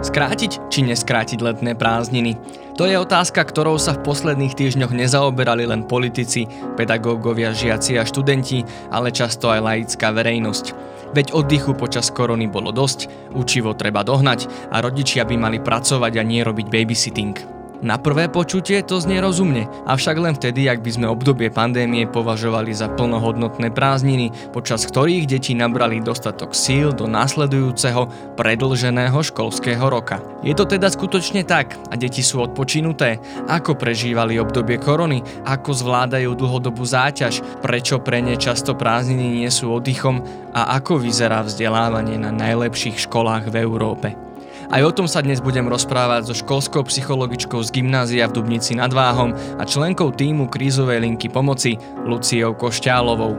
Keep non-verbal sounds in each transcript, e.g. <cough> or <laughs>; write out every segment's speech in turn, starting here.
Skrátiť či neskrátiť letné prázdniny? To je otázka, ktorou sa v posledných týždňoch nezaoberali len politici, pedagógovia, žiaci a študenti, ale často aj laická verejnosť. Veď oddychu počas korony bolo dosť, učivo treba dohnať a rodičia by mali pracovať a nie robiť babysitting. Na prvé počutie to znie rozumne, avšak len vtedy, ak by sme obdobie pandémie považovali za plnohodnotné prázdniny, počas ktorých deti nabrali dostatok síl do následujúceho predlženého školského roka. Je to teda skutočne tak a deti sú odpočinuté? Ako prežívali obdobie korony? Ako zvládajú dlhodobú záťaž? Prečo pre ne často prázdniny nie sú oddychom? A ako vyzerá vzdelávanie na najlepších školách v Európe? Aj o tom sa dnes budem rozprávať so školskou psychologičkou z gymnázia v Dubnici nad Váhom a členkou týmu krízovej linky pomoci Luciou Košťálovou.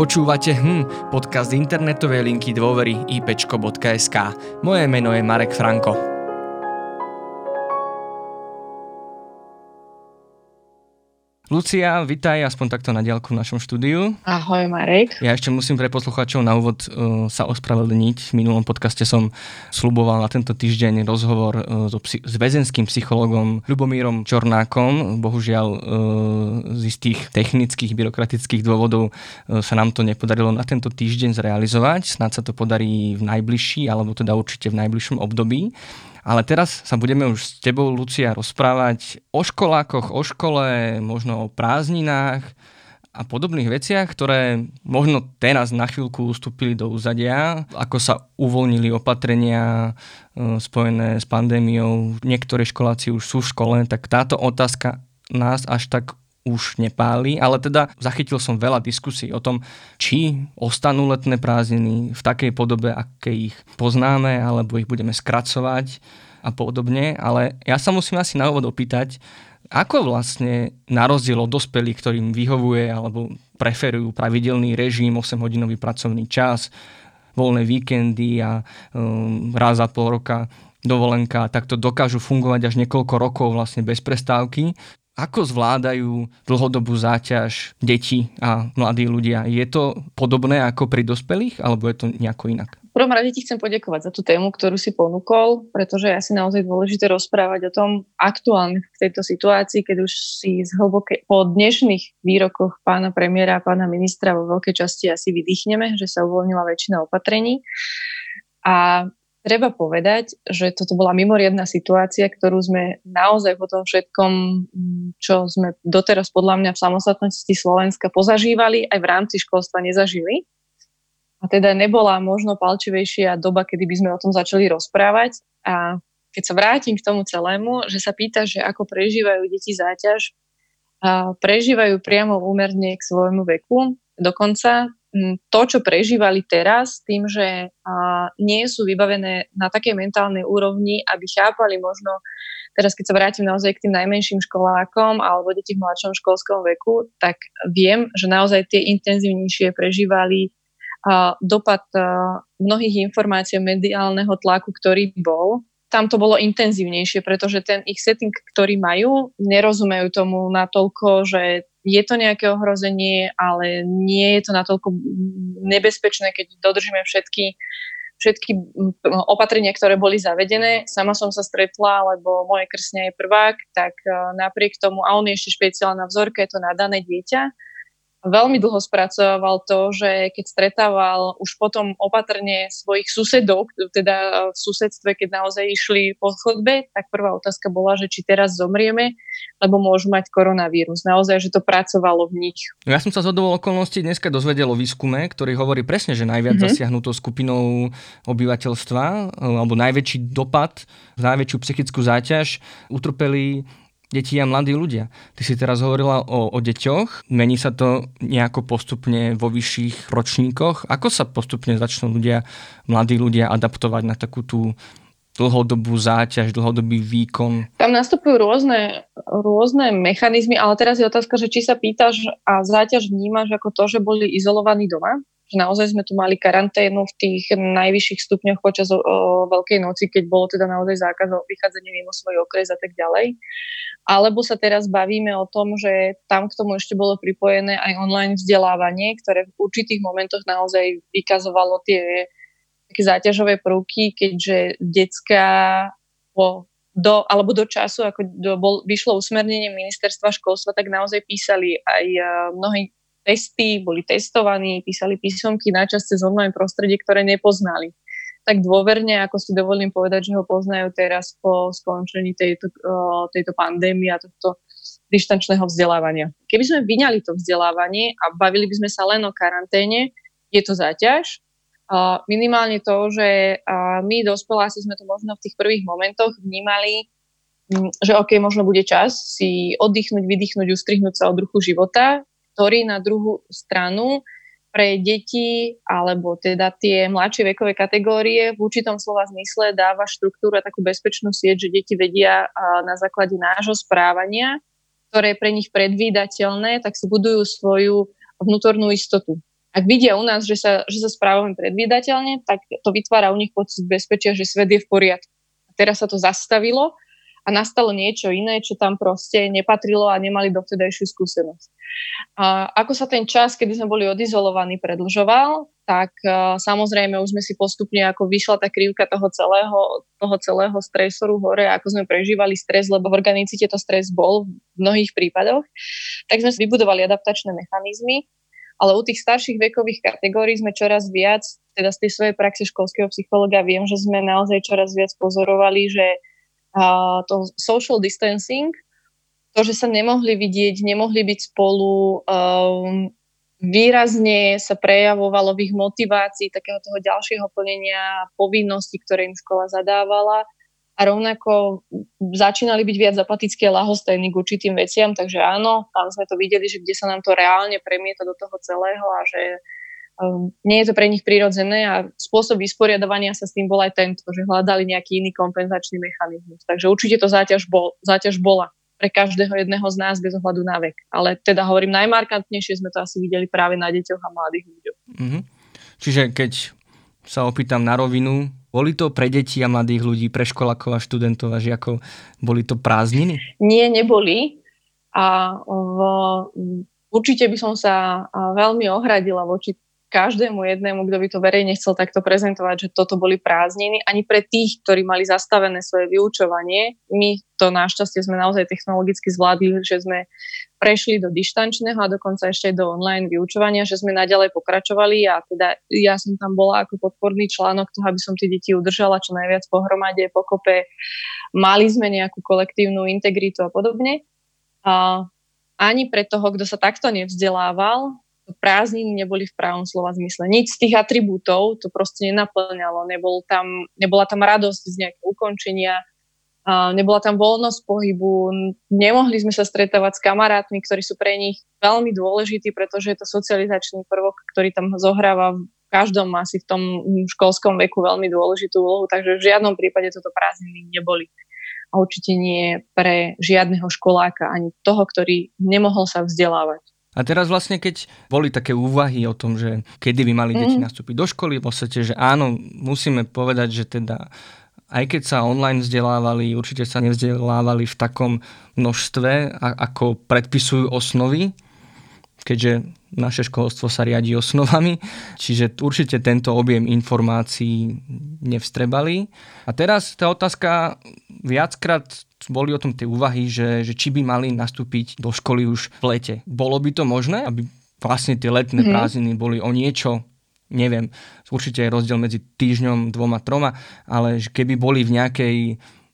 Počúvate hm, podcast internetovej linky dôvery ipčko.sk. Moje meno je Marek Franko. Lucia, vitaj aspoň takto na diálku v našom štúdiu. Ahoj Marek. Ja ešte musím pre poslucháčov na úvod uh, sa ospravedlniť. V minulom podcaste som sluboval na tento týždeň rozhovor uh, so psy- s väzenským psychologom Ľubomírom Čornákom. Bohužiaľ uh, z istých technických, byrokratických dôvodov uh, sa nám to nepodarilo na tento týždeň zrealizovať. Snad sa to podarí v najbližší, alebo teda určite v najbližšom období. Ale teraz sa budeme už s tebou, Lucia, rozprávať o školákoch, o škole, možno o prázdninách a podobných veciach, ktoré možno teraz na chvíľku ustúpili do úzadia, ako sa uvoľnili opatrenia e, spojené s pandémiou. Niektorí školáci už sú v škole, tak táto otázka nás až tak už nepáli, ale teda zachytil som veľa diskusí o tom, či ostanú letné prázdniny v takej podobe, aké ich poznáme, alebo ich budeme skracovať a podobne, ale ja sa musím asi na úvod opýtať, ako vlastne na rozdiel od dospelých, ktorým vyhovuje alebo preferujú pravidelný režim, 8-hodinový pracovný čas, voľné víkendy a um, raz za pol roka dovolenka, takto dokážu fungovať až niekoľko rokov vlastne bez prestávky. Ako zvládajú dlhodobú záťaž deti a mladí ľudia? Je to podobné ako pri dospelých, alebo je to nejako inak? V prvom rade ti chcem poďakovať za tú tému, ktorú si ponúkol, pretože je asi naozaj dôležité rozprávať o tom aktuálne v tejto situácii, keď už si z hlboké, po dnešných výrokoch pána premiéra a pána ministra vo veľkej časti asi vydýchneme, že sa uvoľnila väčšina opatrení. A Treba povedať, že toto bola mimoriadná situácia, ktorú sme naozaj po tom všetkom, čo sme doteraz podľa mňa v samostatnosti Slovenska pozažívali, aj v rámci školstva nezažili. A teda nebola možno palčivejšia doba, kedy by sme o tom začali rozprávať. A keď sa vrátim k tomu celému, že sa pýta, že ako prežívajú deti záťaž, a prežívajú priamo úmerne k svojmu veku. Dokonca to, čo prežívali teraz, tým, že nie sú vybavené na takej mentálnej úrovni, aby chápali možno, teraz keď sa vrátim naozaj k tým najmenším školákom alebo deti v mladšom školskom veku, tak viem, že naozaj tie intenzívnejšie prežívali dopad mnohých informácií mediálneho tlaku, ktorý bol. Tam to bolo intenzívnejšie, pretože ten ich setting, ktorý majú, nerozumejú tomu natoľko, že je to nejaké ohrozenie, ale nie je to natoľko nebezpečné, keď dodržíme všetky, všetky opatrenia, ktoré boli zavedené. Sama som sa stretla, lebo moje krsňa je prvák, tak e, napriek tomu, a on je ešte špeciálna vzorka, je to nadané dieťa, veľmi dlho spracoval to, že keď stretával už potom opatrne svojich susedov, teda v susedstve, keď naozaj išli po chodbe, tak prvá otázka bola, že či teraz zomrieme, lebo môžu mať koronavírus. Naozaj, že to pracovalo v nich. Ja som sa zhodoval okolností dneska dozvedel o výskume, ktorý hovorí presne, že najviac mm-hmm. zasiahnutou skupinou obyvateľstva alebo najväčší dopad, najväčšiu psychickú záťaž utrpeli deti a mladí ľudia. Ty si teraz hovorila o, o deťoch, mení sa to nejako postupne vo vyšších ročníkoch. Ako sa postupne začnú ľudia, mladí ľudia adaptovať na takú tú dlhodobú záťaž, dlhodobý výkon? Tam nastupujú rôzne, rôzne mechanizmy, ale teraz je otázka, že či sa pýtaš a záťaž vnímaš ako to, že boli izolovaní doma, naozaj sme tu mali karanténu v tých najvyšších stupňoch počas o, o Veľkej noci, keď bolo teda naozaj zákaz o vychádzanie mimo svoj okres a tak ďalej. Alebo sa teraz bavíme o tom, že tam k tomu ešte bolo pripojené aj online vzdelávanie, ktoré v určitých momentoch naozaj vykazovalo tie také záťažové prvky, keďže detská po do, alebo do času, ako do, bol, vyšlo usmernenie ministerstva školstva, tak naozaj písali aj uh, mnohí testy, boli testovaní, písali písomky na čas cez online prostredie, ktoré nepoznali. Tak dôverne, ako si dovolím povedať, že ho poznajú teraz po skončení tejto, tejto pandémie a tohto dištančného vzdelávania. Keby sme vyňali to vzdelávanie a bavili by sme sa len o karanténe, je to záťaž, minimálne to, že my dospeláci sme to možno v tých prvých momentoch vnímali, že OK, možno bude čas si oddychnúť, vydýchnuť, ustrihnúť sa od ruchu života, ktorý na druhú stranu pre deti alebo teda tie mladšie vekové kategórie v určitom slova zmysle dáva štruktúru a takú bezpečnú sieť, že deti vedia na základe nášho správania, ktoré je pre nich predvídateľné, tak si budujú svoju vnútornú istotu ak vidia u nás, že sa, že sa správame predvídateľne, tak to vytvára u nich pocit bezpečia, že svet je v poriadku. A teraz sa to zastavilo a nastalo niečo iné, čo tam proste nepatrilo a nemali dovtedajšiu skúsenosť. A ako sa ten čas, kedy sme boli odizolovaní, predlžoval, tak uh, samozrejme už sme si postupne, ako vyšla tá krivka toho celého, toho celého stresoru hore, ako sme prežívali stres, lebo v organicite to stres bol v mnohých prípadoch, tak sme si vybudovali adaptačné mechanizmy, ale u tých starších vekových kategórií sme čoraz viac, teda z tej svojej praxe školského psychologa viem, že sme naozaj čoraz viac pozorovali, že uh, to social distancing, to, že sa nemohli vidieť, nemohli byť spolu, um, výrazne sa prejavovalo v ich motivácii takého toho ďalšieho plnenia povinností, ktoré im škola zadávala. A rovnako začínali byť viac apatickí a lahostajní k určitým veciam, takže áno, tam sme to videli, že kde sa nám to reálne premieta do toho celého a že um, nie je to pre nich prirodzené a spôsob vysporiadovania sa s tým bol aj tento, že hľadali nejaký iný kompenzačný mechanizmus. Takže určite to záťaž, bol, záťaž bola pre každého jedného z nás bez ohľadu na vek. Ale teda hovorím, najmarkantnejšie sme to asi videli práve na deťoch a mladých ľuďoch. Mm-hmm. Čiže keď sa opýtam na rovinu, boli to pre deti a mladých ľudí, pre školákov a študentov a žiakov, boli to prázdniny? Nie, neboli. A v, určite by som sa veľmi ohradila voči každému jednému, kto by to verejne chcel takto prezentovať, že toto boli prázdniny, ani pre tých, ktorí mali zastavené svoje vyučovanie. My to našťastie sme naozaj technologicky zvládli, že sme prešli do dištančného a dokonca ešte do online vyučovania, že sme naďalej pokračovali a teda ja som tam bola ako podporný článok toho, aby som tie deti udržala čo najviac pohromade, pokope. Mali sme nejakú kolektívnu integritu a podobne. A ani pre toho, kto sa takto nevzdelával, prázdniny neboli v pravom slova zmysle. Nič z tých atribútov to proste nenaplňalo. Nebol tam, nebola tam radosť z nejakého ukončenia, nebola tam voľnosť pohybu, nemohli sme sa stretávať s kamarátmi, ktorí sú pre nich veľmi dôležití, pretože je to socializačný prvok, ktorý tam zohráva v každom asi v tom školskom veku veľmi dôležitú úlohu, takže v žiadnom prípade toto prázdniny neboli. A určite nie pre žiadneho školáka, ani toho, ktorý nemohol sa vzdelávať. A teraz vlastne, keď boli také úvahy o tom, že kedy by mali deti mm. nastúpiť do školy, v podstate, že áno, musíme povedať, že teda aj keď sa online vzdelávali, určite sa nevzdelávali v takom množstve, ako predpisujú osnovy, keďže naše školstvo sa riadi osnovami, čiže určite tento objem informácií nevstrebali. A teraz tá otázka viackrát boli o tom tie úvahy, že, že či by mali nastúpiť do školy už v lete. Bolo by to možné, aby vlastne tie letné mm-hmm. prázdniny boli o niečo neviem, určite je rozdiel medzi týždňom, dvoma, troma, ale keby boli v nejakej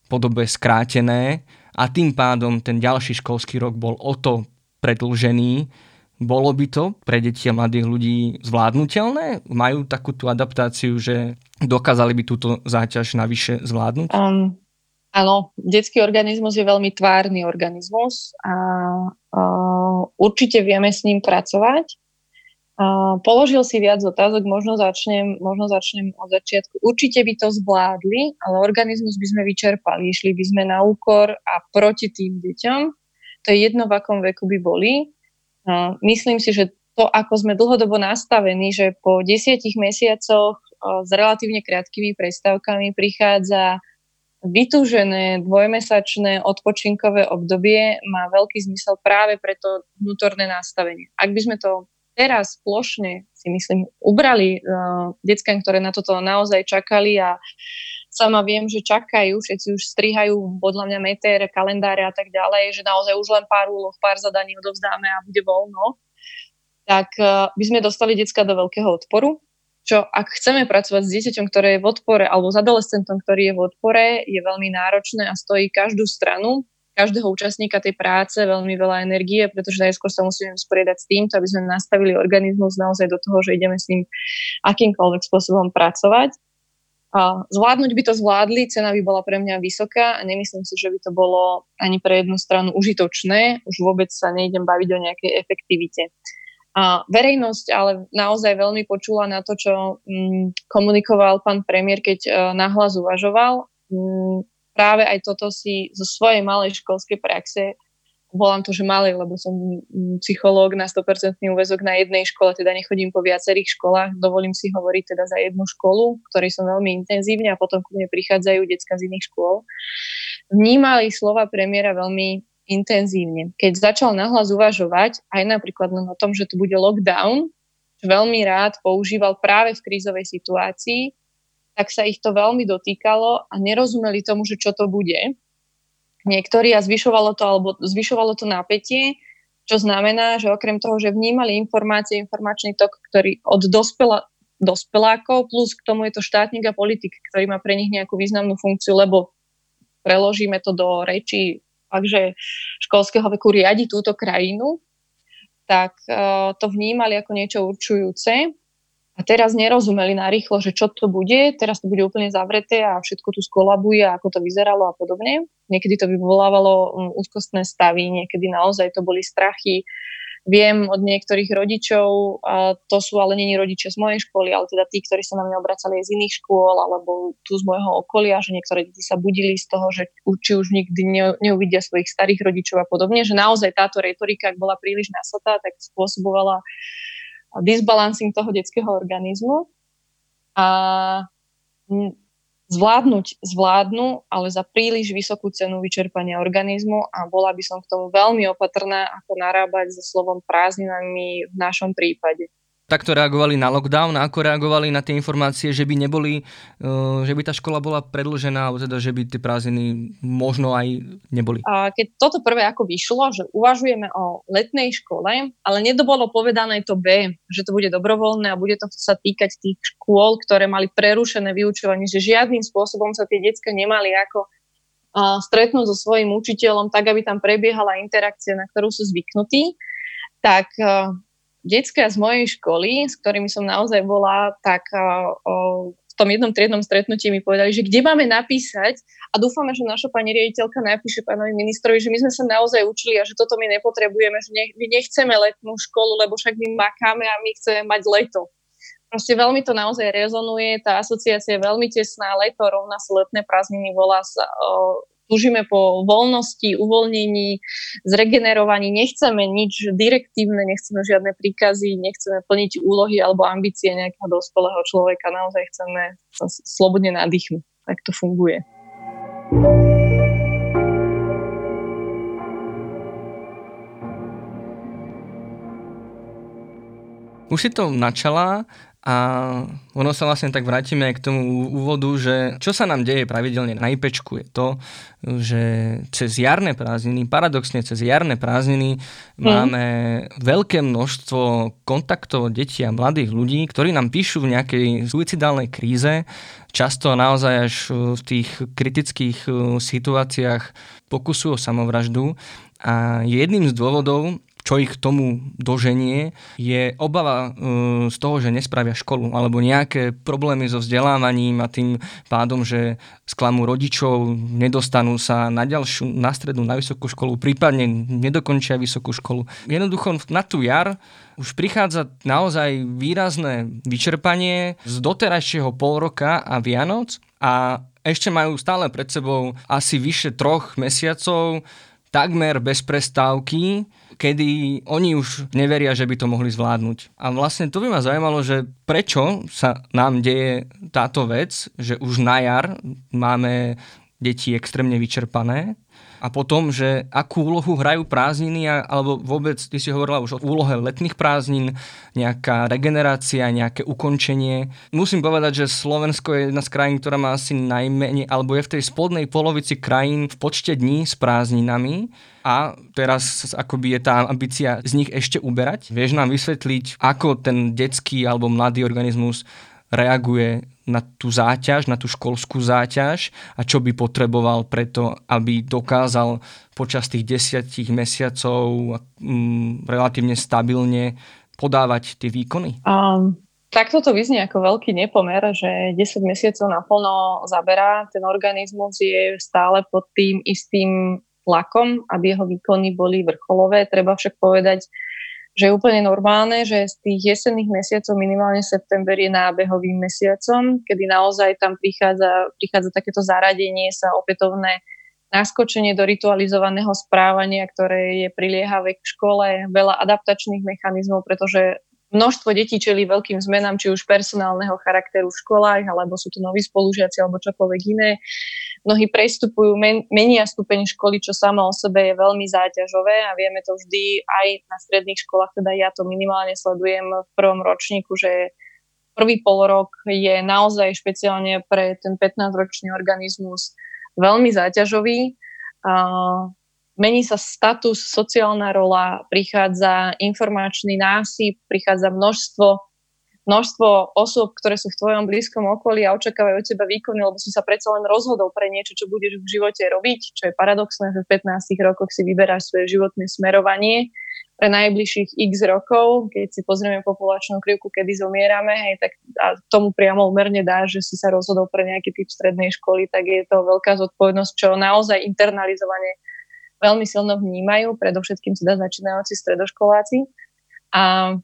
podobe skrátené a tým pádom ten ďalší školský rok bol o to predlžený, bolo by to pre deti a mladých ľudí zvládnutelné? Majú takú tú adaptáciu, že dokázali by túto záťaž navyše zvládnuť? Um, Áno, detský organizmus je veľmi tvárny organizmus a uh, určite vieme s ním pracovať. Uh, položil si viac otázok, možno začnem, možno začnem od začiatku. Určite by to zvládli, ale organizmus by sme vyčerpali. Išli by sme na úkor a proti tým deťom. To je jedno, v akom veku by boli. Uh, myslím si, že to, ako sme dlhodobo nastavení, že po desiatich mesiacoch s relatívne krátkými prestávkami prichádza vytúžené dvojmesačné odpočinkové obdobie má veľký zmysel práve pre to vnútorné nastavenie. Ak by sme to teraz plošne, si myslím, ubrali uh, deckám, ktoré na toto naozaj čakali a sama viem, že čakajú, všetci už strihajú podľa mňa meter, kalendáre a tak ďalej, že naozaj už len pár úloh, pár zadaní odovzdáme a bude voľno, tak uh, by sme dostali decka do veľkého odporu, čo ak chceme pracovať s dieťaťom, ktoré je v odpore, alebo s adolescentom, ktorý je v odpore, je veľmi náročné a stojí každú stranu, každého účastníka tej práce veľmi veľa energie, pretože najskôr sa musíme vysporiadať s týmto, aby sme nastavili organizmus naozaj do toho, že ideme s ním akýmkoľvek spôsobom pracovať. A zvládnuť by to zvládli, cena by bola pre mňa vysoká a nemyslím si, že by to bolo ani pre jednu stranu užitočné. Už vôbec sa nejdem baviť o nejakej efektivite. A verejnosť ale naozaj veľmi počula na to, čo mm, komunikoval pán premiér, keď uh, nahlas uvažoval. Mm, práve aj toto si zo svojej malej školskej praxe volám to, že malej, lebo som psychológ na 100% úvezok na jednej škole, teda nechodím po viacerých školách, dovolím si hovoriť teda za jednu školu, ktorej som veľmi intenzívne a potom ku mne prichádzajú decka z iných škôl. Vnímali slova premiéra veľmi intenzívne. Keď začal nahlas uvažovať aj napríklad len o tom, že tu bude lockdown, čo veľmi rád používal práve v krízovej situácii, tak sa ich to veľmi dotýkalo a nerozumeli tomu, že čo to bude. Niektorí a zvyšovalo to, alebo zvyšovalo to napätie, čo znamená, že okrem toho, že vnímali informácie, informačný tok, ktorý od dospela, dospelákov, plus k tomu je to štátnik a politik, ktorý má pre nich nejakú významnú funkciu, lebo preložíme to do reči, takže školského veku riadi túto krajinu, tak uh, to vnímali ako niečo určujúce a teraz nerozumeli na rýchlo, že čo to bude, teraz to bude úplne zavreté a všetko tu skolabuje, ako to vyzeralo a podobne. Niekedy to vyvolávalo úzkostné stavy, niekedy naozaj to boli strachy. Viem od niektorých rodičov, a to sú ale není rodičia z mojej školy, ale teda tí, ktorí sa na mňa obracali z iných škôl alebo tu z môjho okolia, že niektoré deti sa budili z toho, že či už nikdy neuvidia svojich starých rodičov a podobne, že naozaj táto retorika, ak bola príliš nasatá, tak spôsobovala disbalancing toho detského organizmu. A zvládnuť zvládnu, ale za príliš vysokú cenu vyčerpania organizmu a bola by som k tomu veľmi opatrná, ako narábať so slovom prázdninami v našom prípade takto reagovali na lockdown a ako reagovali na tie informácie, že by neboli, eh, že by tá škola bola predlžená, alebo teda, že by tie prázdniny možno aj neboli? Keď toto prvé ako vyšlo, že uvažujeme o letnej škole, ale nedobolo povedané to B, že to bude dobrovoľné a bude to sa týkať tých škôl, ktoré mali prerušené vyučovanie, že žiadnym spôsobom sa tie decka nemali ako stretnúť so svojím učiteľom, tak aby tam prebiehala interakcia, na ktorú sú zvyknutí, tak detská z mojej školy, s ktorými som naozaj bola, tak v tom jednom triednom stretnutí mi povedali, že kde máme napísať a dúfame, že naša pani riaditeľka napíše pánovi ministrovi, že my sme sa naozaj učili a že toto my nepotrebujeme, že nech, my nechceme letnú školu, lebo však my makáme a my chceme mať leto. Proste veľmi to naozaj rezonuje, tá asociácia je veľmi tesná, leto rovná sa letné prázdniny volá sa túžime po voľnosti, uvoľnení, zregenerovaní, nechceme nič direktívne, nechceme žiadne príkazy, nechceme plniť úlohy alebo ambície nejakého dospelého človeka, naozaj chceme sa slobodne nadýchnuť. Tak to funguje. Už si to načala a ono sa vlastne tak vrátime k tomu úvodu, že čo sa nám deje pravidelne na IPčku je to, že cez jarné prázdniny, paradoxne cez jarné prázdniny mm. máme veľké množstvo kontaktov detí a mladých ľudí, ktorí nám píšu v nejakej suicidálnej kríze, často naozaj až v tých kritických uh, situáciách pokusujú o samovraždu. A jedným z dôvodov, čo ich k tomu doženie, je obava uh, z toho, že nespravia školu alebo nejaké problémy so vzdelávaním a tým pádom, že sklamú rodičov, nedostanú sa na ďalšiu, na strednú, na vysokú školu, prípadne nedokončia vysokú školu. Jednoducho na tú jar už prichádza naozaj výrazné vyčerpanie z doterajšieho pol roka a Vianoc a ešte majú stále pred sebou asi vyše troch mesiacov takmer bez prestávky, kedy oni už neveria, že by to mohli zvládnuť. A vlastne to by ma zaujímalo, že prečo sa nám deje táto vec, že už na jar máme deti extrémne vyčerpané a potom, že akú úlohu hrajú prázdniny, alebo vôbec, ty si hovorila už o úlohe letných prázdnin, nejaká regenerácia, nejaké ukončenie. Musím povedať, že Slovensko je jedna z krajín, ktorá má asi najmenej, alebo je v tej spodnej polovici krajín v počte dní s prázdninami a teraz akoby je tá ambícia z nich ešte uberať. Vieš nám vysvetliť, ako ten detský alebo mladý organizmus reaguje na tú záťaž, na tú školskú záťaž a čo by potreboval preto, aby dokázal počas tých desiatich mesiacov mm, relatívne stabilne podávať tie výkony? Um, takto to vyznie ako veľký nepomer, že 10 mesiacov naplno zaberá, ten organizmus je stále pod tým istým tlakom, aby jeho výkony boli vrcholové. Treba však povedať, že je úplne normálne, že z tých jesenných mesiacov minimálne september je nábehovým mesiacom, kedy naozaj tam prichádza, prichádza takéto zaradenie sa opätovné naskočenie do ritualizovaného správania, ktoré je priliehavé k škole, veľa adaptačných mechanizmov, pretože množstvo detí čeli veľkým zmenám, či už personálneho charakteru v školách, alebo sú to noví spolužiaci, alebo čokoľvek iné mnohí prestupujú, men, menia stupeň školy, čo samo o sebe je veľmi záťažové a vieme to vždy aj na stredných školách, teda ja to minimálne sledujem v prvom ročníku, že prvý pol rok je naozaj špeciálne pre ten 15-ročný organizmus veľmi záťažový. Uh, mení sa status, sociálna rola, prichádza informačný násyp, prichádza množstvo množstvo osôb, ktoré sú v tvojom blízkom okolí a očakávajú od teba výkony, lebo si sa predsa len rozhodol pre niečo, čo budeš v živote robiť, čo je paradoxné, že v 15 rokoch si vyberáš svoje životné smerovanie. Pre najbližších x rokov, keď si pozrieme populačnú krivku, kedy zomierame, hej, tak a tomu priamo umerne dá, že si sa rozhodol pre nejaký typ strednej školy, tak je to veľká zodpovednosť, čo naozaj internalizovane veľmi silno vnímajú, predovšetkým teda začínajúci stredoškoláci. A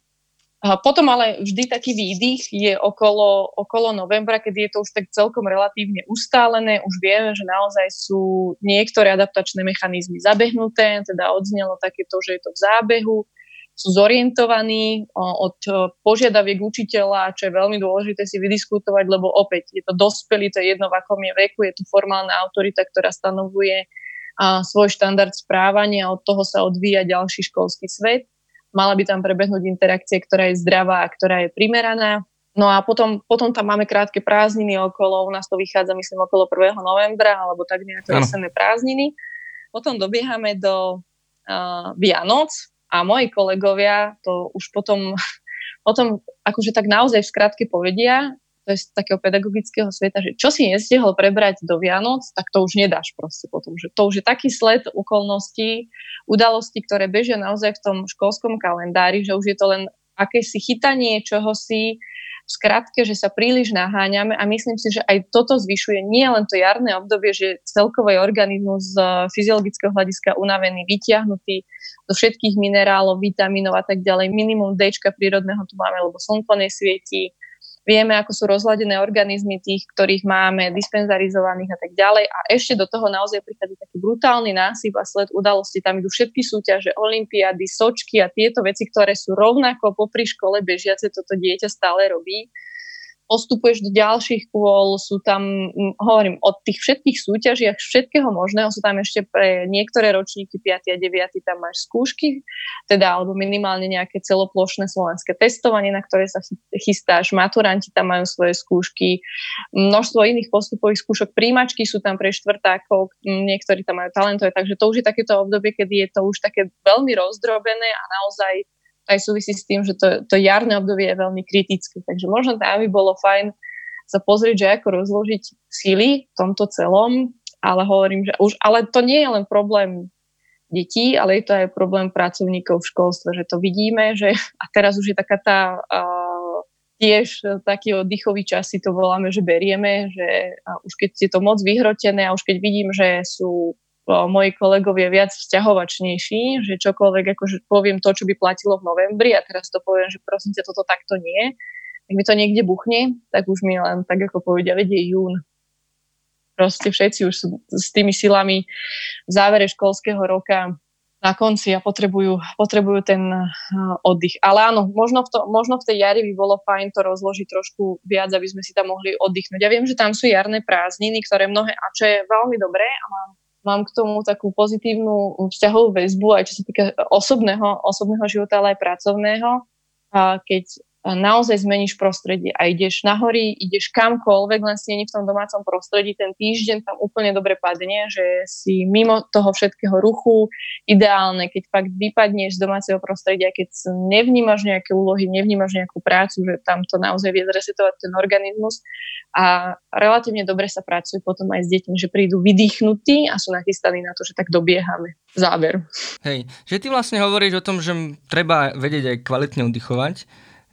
potom ale vždy taký výdych je okolo, okolo novembra, kedy je to už tak celkom relatívne ustálené. Už vieme, že naozaj sú niektoré adaptačné mechanizmy zabehnuté, teda odznelo takéto, že je to v zábehu. Sú zorientovaní od požiadaviek učiteľa, čo je veľmi dôležité si vydiskutovať, lebo opäť je to dospelý, to je jedno v akom je veku, je to formálna autorita, ktorá stanovuje svoj štandard správania a od toho sa odvíja ďalší školský svet mala by tam prebehnúť interakcia, ktorá je zdravá a ktorá je primeraná. No a potom, potom tam máme krátke prázdniny okolo, u nás to vychádza myslím okolo 1. novembra, alebo tak nejaké jesenné prázdniny. Potom dobiehame do uh, Vianoc a moji kolegovia to už potom, <laughs> potom akože tak naozaj v skratke povedia, to je z takého pedagogického sveta, že čo si nestihol prebrať do Vianoc, tak to už nedáš proste potom. Že to už je taký sled okolností, udalostí, ktoré bežia naozaj v tom školskom kalendári, že už je to len akési chytanie čoho si, v skratke, že sa príliš naháňame a myslím si, že aj toto zvyšuje nie len to jarné obdobie, že celkovo je organizmus z fyziologického hľadiska unavený, vyťahnutý do všetkých minerálov, vitamínov a tak ďalej. Minimum D prírodného tu máme, lebo slnko nesvietí, Vieme, ako sú rozladené organizmy tých, ktorých máme dispenzarizovaných a tak ďalej. A ešte do toho naozaj prichádza taký brutálny násyp a sled udalosti. Tam idú všetky súťaže, olimpiády, sočky a tieto veci, ktoré sú rovnako popri škole bežiace, toto dieťa stále robí postupuješ do ďalších kôl, sú tam, hovorím, od tých všetkých súťažiach, všetkého možného, sú tam ešte pre niektoré ročníky 5. a 9. tam máš skúšky, teda alebo minimálne nejaké celoplošné slovenské testovanie, na ktoré sa chystáš, maturanti tam majú svoje skúšky, množstvo iných postupových skúšok, príjmačky sú tam pre štvrtákov, niektorí tam majú talentové, takže to už je takéto obdobie, kedy je to už také veľmi rozdrobené a naozaj aj súvisí s tým, že to, to jarné obdobie je veľmi kritické. Takže možno tam by bolo fajn sa pozrieť, že ako rozložiť síly v tomto celom, ale hovorím, že už, ale to nie je len problém detí, ale je to aj problém pracovníkov v školstve, že to vidíme, že <laughs> a teraz už je taká tá uh, tiež taký oddychový čas si to voláme, že berieme, že už keď je to moc vyhrotené a už keď vidím, že sú moji kolegovia viac vzťahovačnejší, že čokoľvek akože poviem to, čo by platilo v novembri a teraz to poviem, že prosím ťa, toto takto nie, tak mi to niekde buchne, tak už mi len tak ako povedia, vedie jún. Proste všetci už sú s tými silami v závere školského roka na konci a potrebujú, potrebujú ten uh, oddych. Ale áno, možno v, to, možno v tej jari by bolo fajn to rozložiť trošku viac, aby sme si tam mohli oddychnúť. Ja viem, že tam sú jarné prázdniny, ktoré mnohé, a čo je veľmi dobré a mám, mám k tomu takú pozitívnu vzťahovú väzbu, aj čo sa týka osobného, osobného života, ale aj pracovného. A keď naozaj zmeníš prostredie a ideš na hory, ideš kamkoľvek, len si není v tom domácom prostredí, ten týždeň tam úplne dobre padne, že si mimo toho všetkého ruchu, ideálne, keď fakt vypadneš z domáceho prostredia, keď nevnímaš nejaké úlohy, nevnímaš nejakú prácu, že tam to naozaj vie zresetovať ten organizmus a relatívne dobre sa pracuje potom aj s deťmi, že prídu vydýchnutí a sú nachystaní na to, že tak dobiehame. Záver. Hej, že ty vlastne hovoríš o tom, že treba vedieť aj kvalitne oddychovať,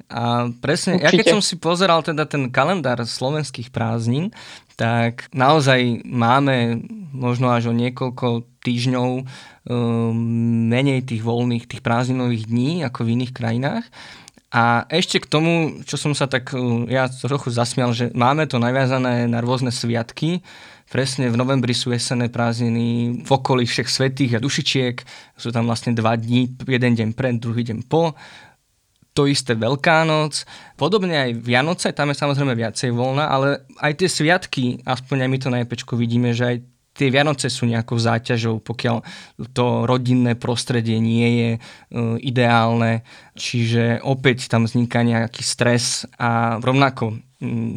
a presne, Určite. ja keď som si pozeral teda ten kalendár slovenských prázdnin, tak naozaj máme možno až o niekoľko týždňov um, menej tých voľných, tých prázdninových dní ako v iných krajinách. A ešte k tomu, čo som sa tak um, ja trochu zasmial, že máme to naviazané na rôzne sviatky. Presne v novembri sú jesenné prázdniny v okolí všech svetých a dušičiek. Sú tam vlastne dva dní, jeden deň pred, druhý deň po to isté Veľká noc, podobne aj Vianoce, tam je samozrejme viacej voľna, ale aj tie sviatky, aspoň aj my to na Epečku vidíme, že aj tie Vianoce sú nejakou záťažou, pokiaľ to rodinné prostredie nie je e, ideálne, čiže opäť tam vzniká nejaký stres a rovnako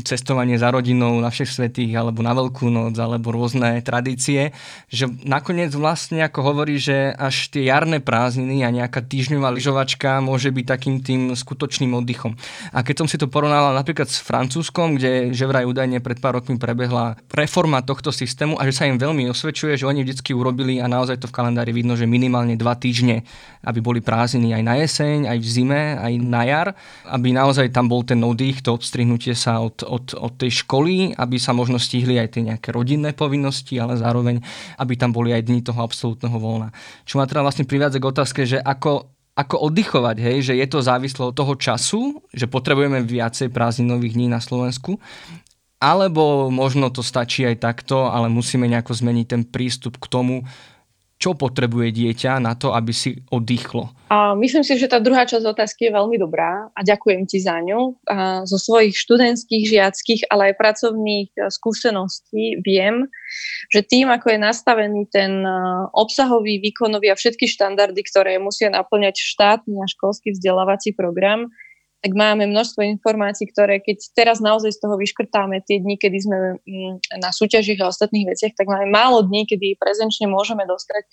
cestovanie za rodinou na všech svetých alebo na Veľkú noc alebo rôzne tradície, že nakoniec vlastne ako hovorí, že až tie jarné prázdniny a nejaká týždňová lyžovačka môže byť takým tým skutočným oddychom. A keď som si to porovnal napríklad s Francúzskom, kde že vraj údajne pred pár rokmi prebehla reforma tohto systému a že sa im veľmi osvedčuje, že oni vždycky urobili a naozaj to v kalendári vidno, že minimálne dva týždne, aby boli prázdniny aj na jeseň, aj v zime, aj na jar, aby naozaj tam bol ten oddych, to odstrihnutie sa od, od, od tej školy, aby sa možno stihli aj tie nejaké rodinné povinnosti, ale zároveň, aby tam boli aj dni toho absolútneho voľna. Čo ma teda vlastne privádza k otázke, že ako, ako oddychovať, hej, že je to závislo od toho času, že potrebujeme viacej prázdninových dní na Slovensku, alebo možno to stačí aj takto, ale musíme nejako zmeniť ten prístup k tomu, čo potrebuje dieťa na to, aby si oddychlo? A myslím si, že tá druhá časť otázky je veľmi dobrá a ďakujem ti za ňu. A zo svojich študentských, žiackých, ale aj pracovných e, skúseností viem, že tým, ako je nastavený ten e, obsahový, výkonový a všetky štandardy, ktoré musia naplňať štátny a školský vzdelávací program, tak máme množstvo informácií, ktoré keď teraz naozaj z toho vyškrtáme tie dni, kedy sme mm, na súťažiach a ostatných veciach, tak máme málo dní, kedy prezenčne môžeme dostať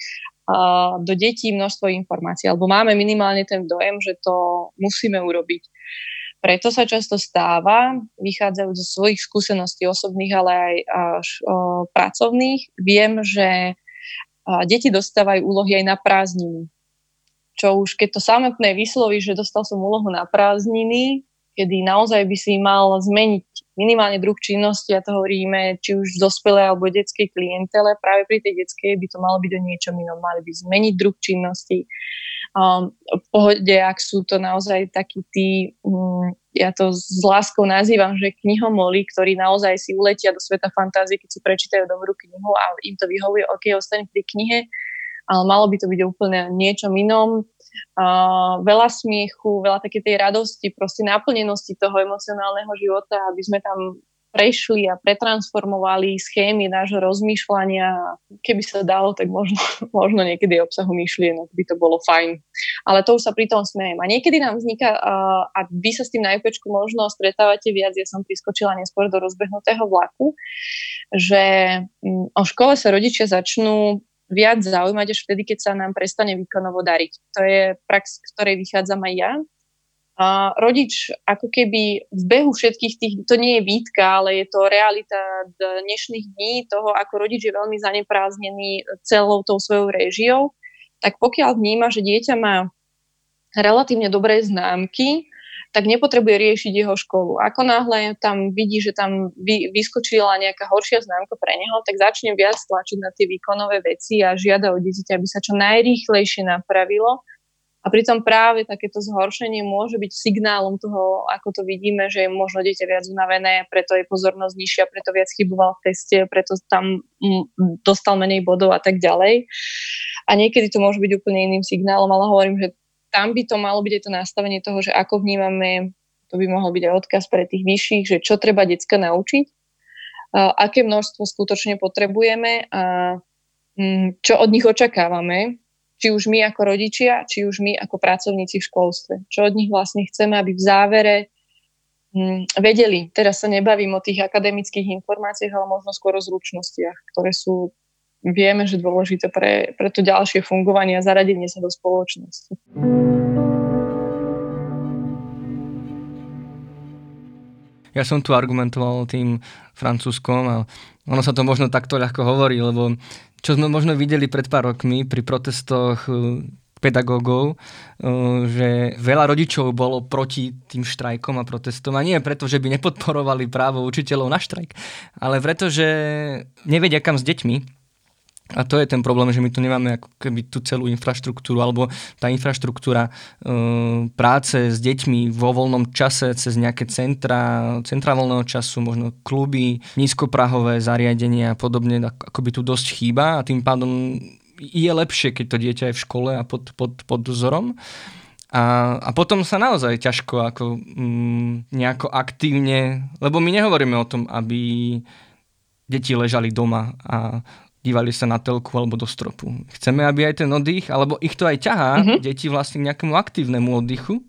do detí množstvo informácií, alebo máme minimálne ten dojem, že to musíme urobiť. Preto sa často stáva, vychádzajú zo svojich skúseností osobných, ale aj až, uh, pracovných, viem, že uh, deti dostávajú úlohy aj na prázdniny čo už keď to samotné vysloví, že dostal som úlohu na prázdniny, kedy naozaj by si mal zmeniť minimálne druh činnosti, a to hovoríme, či už v alebo detskej klientele, práve pri tej detskej by to malo byť o niečom inom, mali by zmeniť druh činnosti. Um, v pohode, ak sú to naozaj takí tí, um, ja to s láskou nazývam, že knihomoli, ktorí naozaj si uletia do sveta fantázie, keď si prečítajú dobrú knihu a im to vyhovuje, ok, ostane pri knihe, ale malo by to byť úplne niečom inom. Uh, veľa smiechu, veľa také tej radosti, proste naplnenosti toho emocionálneho života, aby sme tam prešli a pretransformovali schémy nášho rozmýšľania. Keby sa dalo, tak možno, <laughs> možno niekedy obsahu myšlienok by to bolo fajn. Ale to už sa pri tom smejem. A niekedy nám vzniká, a vy sa s tým na IPčku možno stretávate viac, ja som priskočila neskôr do rozbehnutého vlaku, že um, o škole sa rodičia začnú viac zaujímať až vtedy, keď sa nám prestane výkonovo dariť. To je prax, ktorej vychádzam aj ja. A rodič ako keby v behu všetkých tých, to nie je výtka, ale je to realita dnešných dní, toho, ako rodič je veľmi zanepráznený celou tou svojou réžiou, tak pokiaľ vníma, že dieťa má relatívne dobré známky, tak nepotrebuje riešiť jeho školu. Ako náhle tam vidí, že tam vy, vyskočila nejaká horšia známka pre neho, tak začne viac tlačiť na tie výkonové veci a žiada od dieťaťa, aby sa čo najrýchlejšie napravilo, A pritom práve takéto zhoršenie môže byť signálom toho, ako to vidíme, že je možno dieťa viac unavené, preto je pozornosť nižšia, preto viac chyboval v teste, preto tam mm, dostal menej bodov a tak ďalej. A niekedy to môže byť úplne iným signálom, ale hovorím, že tam by to malo byť aj to nastavenie toho, že ako vnímame, to by mohol byť aj odkaz pre tých vyšších, že čo treba decka naučiť, aké množstvo skutočne potrebujeme a mm, čo od nich očakávame, či už my ako rodičia, či už my ako pracovníci v školstve. Čo od nich vlastne chceme, aby v závere hm, vedeli. Teraz sa nebavím o tých akademických informáciách, ale možno skôr o zručnostiach, ktoré sú, vieme, že dôležité pre, pre to ďalšie fungovanie a zaradenie sa do spoločnosti. Ja som tu argumentoval tým francúzskom a ono sa to možno takto ľahko hovorí, lebo čo sme možno videli pred pár rokmi pri protestoch e, pedagógov, e, že veľa rodičov bolo proti tým štrajkom a protestom a nie preto, že by nepodporovali právo učiteľov na štrajk, ale preto, že nevedia kam s deťmi a to je ten problém, že my tu nemáme ako keby tú celú infraštruktúru, alebo tá infraštruktúra e, práce s deťmi vo voľnom čase cez nejaké centra, centra voľného času, možno kluby, nízkoprahové zariadenia a podobne, ako by tu dosť chýba a tým pádom je lepšie, keď to dieťa je v škole a pod, pod, pod dozorom. A, a potom sa naozaj ťažko ako mm, nejako aktívne, lebo my nehovoríme o tom, aby deti ležali doma a dívali sa na telku alebo do stropu. Chceme, aby aj ten oddych, alebo ich to aj ťahá, uh-huh. deti vlastne k nejakému aktívnemu oddychu,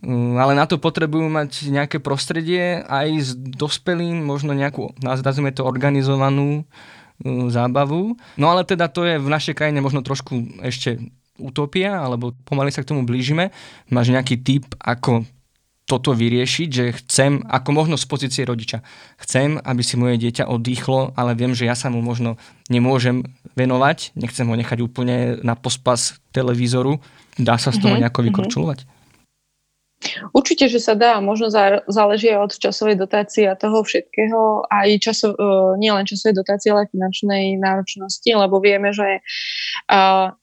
mm, ale na to potrebujú mať nejaké prostredie aj s dospelým, možno nejakú, nazvime to organizovanú mm, zábavu. No ale teda to je v našej krajine možno trošku ešte utopia, alebo pomaly sa k tomu blížime. Máš nejaký typ, ako toto vyriešiť, že chcem, ako možno z pozície rodiča, chcem, aby si moje dieťa oddychlo, ale viem, že ja sa mu možno nemôžem venovať, nechcem ho nechať úplne na pospas televízoru. Dá sa z toho mm-hmm. nejako mhm. vykorčulovať? Určite, že sa dá. Možno záleží od časovej dotácie a toho všetkého. Aj časo, e, nie len časovej dotácie, ale aj finančnej náročnosti, lebo vieme, že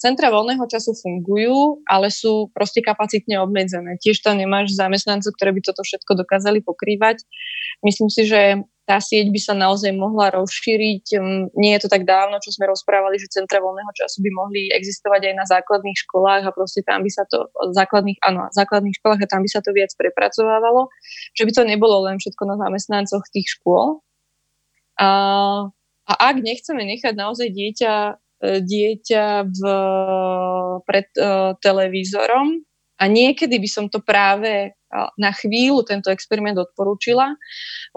centra voľného času fungujú, ale sú proste kapacitne obmedzené. Tiež tam nemáš zamestnancov, ktoré by toto všetko dokázali pokrývať. Myslím si, že tá sieť by sa naozaj mohla rozšíriť. Hm, nie je to tak dávno, čo sme rozprávali, že centra voľného času by mohli existovať aj na základných školách a proste tam by sa to, základných, áno, základných školách a tam by sa to viac prepracovávalo, že by to nebolo len všetko na zamestnancoch tých škôl. A, a ak nechceme nechať naozaj dieťa, e, dieťa v, pred uh, televízorom, a niekedy by som to práve na chvíľu tento experiment odporúčila,